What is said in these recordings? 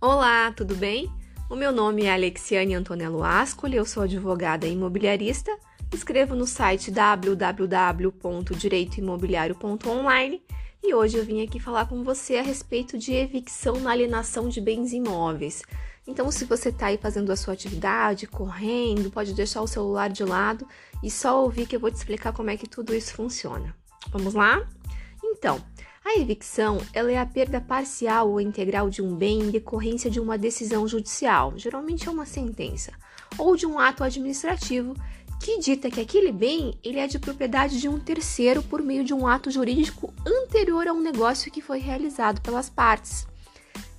Olá, tudo bem? O meu nome é Alexiane Antonello Ascoli, eu sou advogada imobiliarista, escrevo no site www.direitoimobiliario.online e hoje eu vim aqui falar com você a respeito de evicção na alienação de bens imóveis. Então, se você está aí fazendo a sua atividade, correndo, pode deixar o celular de lado e só ouvir que eu vou te explicar como é que tudo isso funciona. Vamos lá? Então, a evicção ela é a perda parcial ou integral de um bem em decorrência de uma decisão judicial, geralmente é uma sentença, ou de um ato administrativo que dita que aquele bem ele é de propriedade de um terceiro por meio de um ato jurídico anterior a um negócio que foi realizado pelas partes.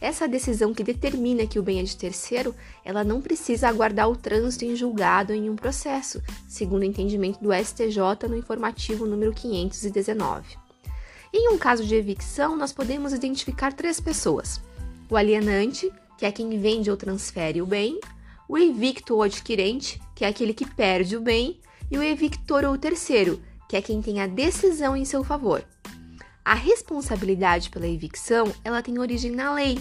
Essa decisão que determina que o bem é de terceiro, ela não precisa aguardar o trânsito em julgado em um processo, segundo o entendimento do STJ no informativo número 519. Em um caso de evicção, nós podemos identificar três pessoas: o alienante, que é quem vende ou transfere o bem, o evicto ou adquirente, que é aquele que perde o bem, e o evictor ou terceiro, que é quem tem a decisão em seu favor. A responsabilidade pela evicção, ela tem origem na lei.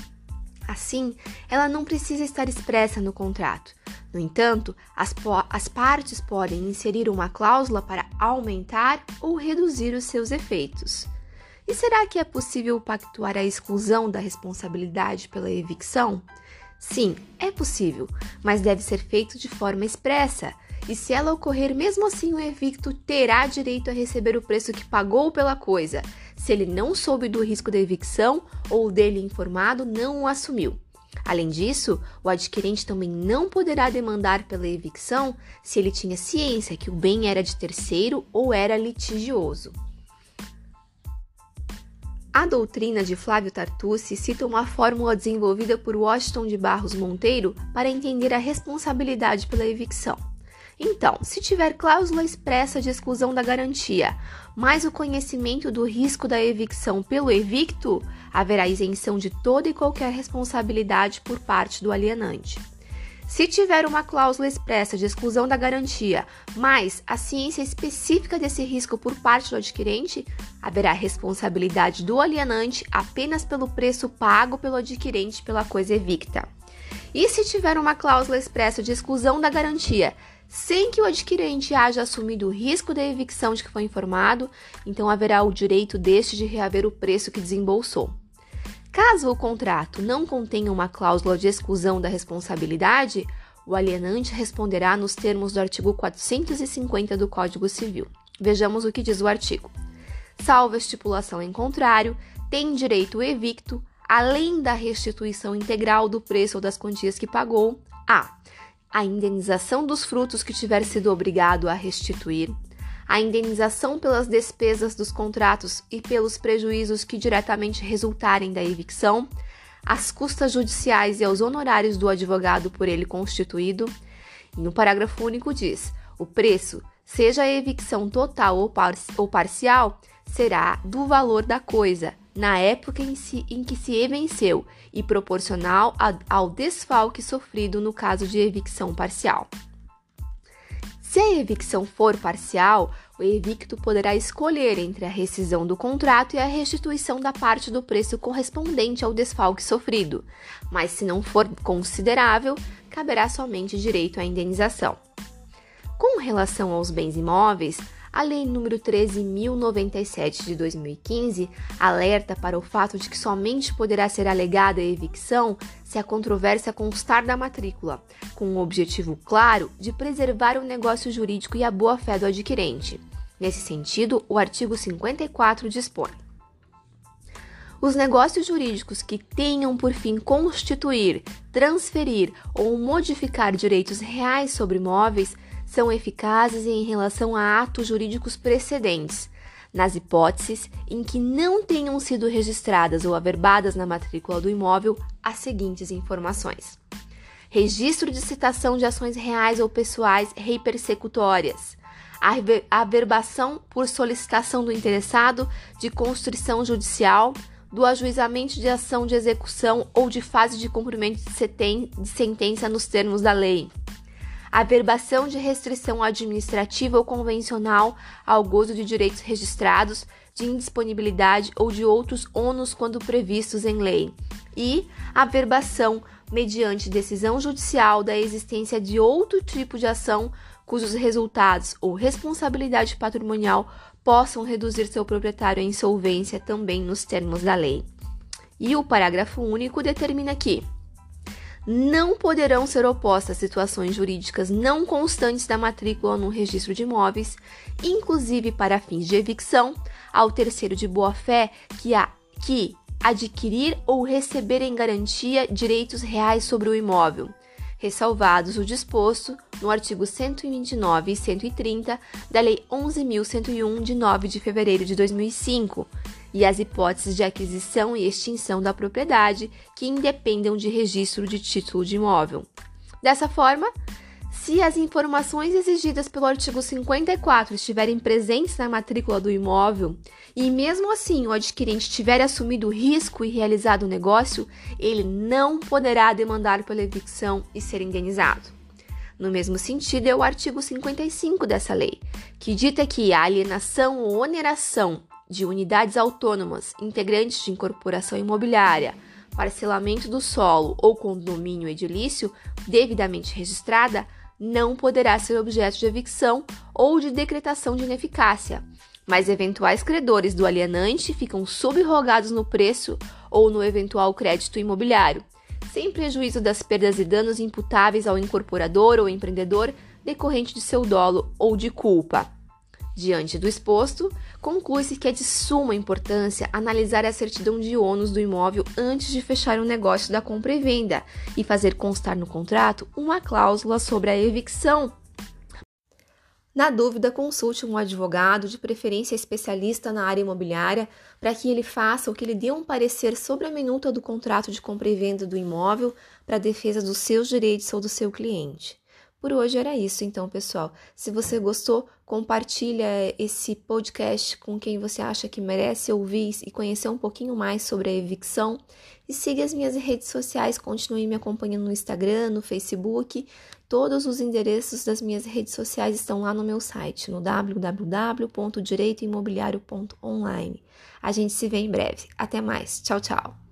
Assim, ela não precisa estar expressa no contrato. No entanto, as, as partes podem inserir uma cláusula para aumentar ou reduzir os seus efeitos. E será que é possível pactuar a exclusão da responsabilidade pela evicção? Sim, é possível, mas deve ser feito de forma expressa. E se ela ocorrer, mesmo assim o evicto terá direito a receber o preço que pagou pela coisa, se ele não soube do risco da evicção ou dele informado não o assumiu. Além disso, o adquirente também não poderá demandar pela evicção se ele tinha ciência que o bem era de terceiro ou era litigioso. A doutrina de Flávio Tartucci cita uma fórmula desenvolvida por Washington de Barros Monteiro para entender a responsabilidade pela evicção. Então, se tiver cláusula expressa de exclusão da garantia, mais o conhecimento do risco da evicção pelo evicto, haverá isenção de toda e qualquer responsabilidade por parte do alienante. Se tiver uma cláusula expressa de exclusão da garantia, mas a ciência específica desse risco por parte do adquirente, haverá responsabilidade do alienante apenas pelo preço pago pelo adquirente pela coisa evicta. E se tiver uma cláusula expressa de exclusão da garantia, sem que o adquirente haja assumido o risco da evicção de que foi informado, então haverá o direito deste de reaver o preço que desembolsou. Caso o contrato não contenha uma cláusula de exclusão da responsabilidade, o alienante responderá nos termos do artigo 450 do Código Civil. Vejamos o que diz o artigo. Salvo estipulação em contrário, tem direito o evicto, além da restituição integral do preço ou das quantias que pagou, a a indenização dos frutos que tiver sido obrigado a restituir, a indenização pelas despesas dos contratos e pelos prejuízos que diretamente resultarem da evicção, as custas judiciais e aos honorários do advogado por ele constituído. E no parágrafo único diz: o preço, seja a evicção total ou, par ou parcial, será do valor da coisa na época em, si, em que se venceu e proporcional a, ao desfalque sofrido no caso de evicção parcial. Se a evicção for parcial, o evicto poderá escolher entre a rescisão do contrato e a restituição da parte do preço correspondente ao desfalque sofrido, mas se não for considerável, caberá somente direito à indenização. Com relação aos bens imóveis, a Lei nº 13.097 de 2015 alerta para o fato de que somente poderá ser alegada a evicção se a controvérsia constar da matrícula, com o objetivo claro de preservar o negócio jurídico e a boa-fé do adquirente. Nesse sentido, o artigo 54 dispõe. Os negócios jurídicos que tenham por fim constituir, transferir ou modificar direitos reais sobre imóveis são eficazes em relação a atos jurídicos precedentes, nas hipóteses em que não tenham sido registradas ou averbadas na matrícula do imóvel as seguintes informações: registro de citação de ações reais ou pessoais repersecutórias, averbação por solicitação do interessado de construção judicial, do ajuizamento de ação de execução ou de fase de cumprimento de sentença nos termos da lei averbação de restrição administrativa ou convencional ao gozo de direitos registrados, de indisponibilidade ou de outros ônus quando previstos em lei, e a verbação mediante decisão judicial da existência de outro tipo de ação cujos resultados ou responsabilidade patrimonial possam reduzir seu proprietário à insolvência também nos termos da lei. E o parágrafo único determina que não poderão ser opostas situações jurídicas não constantes da matrícula no registro de imóveis, inclusive para fins de evicção, ao terceiro de boa-fé que, a, que adquirir ou receber em garantia direitos reais sobre o imóvel, ressalvados o disposto no artigo 129 e 130 da Lei 11.101 de 9 de fevereiro de 2005 e as hipóteses de aquisição e extinção da propriedade que independam de registro de título de imóvel. Dessa forma, se as informações exigidas pelo artigo 54 estiverem presentes na matrícula do imóvel e mesmo assim o adquirente tiver assumido o risco e realizado o negócio, ele não poderá demandar pela evicção e ser indenizado. No mesmo sentido é o artigo 55 dessa lei, que dita que a alienação ou oneração de unidades autônomas, integrantes de incorporação imobiliária, parcelamento do solo ou condomínio edilício devidamente registrada, não poderá ser objeto de evicção ou de decretação de ineficácia, mas eventuais credores do alienante ficam subrogados no preço ou no eventual crédito imobiliário, sem prejuízo das perdas e danos imputáveis ao incorporador ou empreendedor decorrente de seu dolo ou de culpa. Diante do exposto, conclui-se que é de suma importância analisar a certidão de ônus do imóvel antes de fechar o negócio da compra e venda e fazer constar no contrato uma cláusula sobre a evicção. Na dúvida, consulte um advogado, de preferência especialista na área imobiliária, para que ele faça ou que ele dê um parecer sobre a minuta do contrato de compra e venda do imóvel para defesa dos seus direitos ou do seu cliente. Por hoje era isso, então, pessoal. Se você gostou, compartilha esse podcast com quem você acha que merece ouvir e conhecer um pouquinho mais sobre a evicção. E siga as minhas redes sociais, continue me acompanhando no Instagram, no Facebook. Todos os endereços das minhas redes sociais estão lá no meu site, no www.direitoimobiliario.online. A gente se vê em breve. Até mais. Tchau, tchau.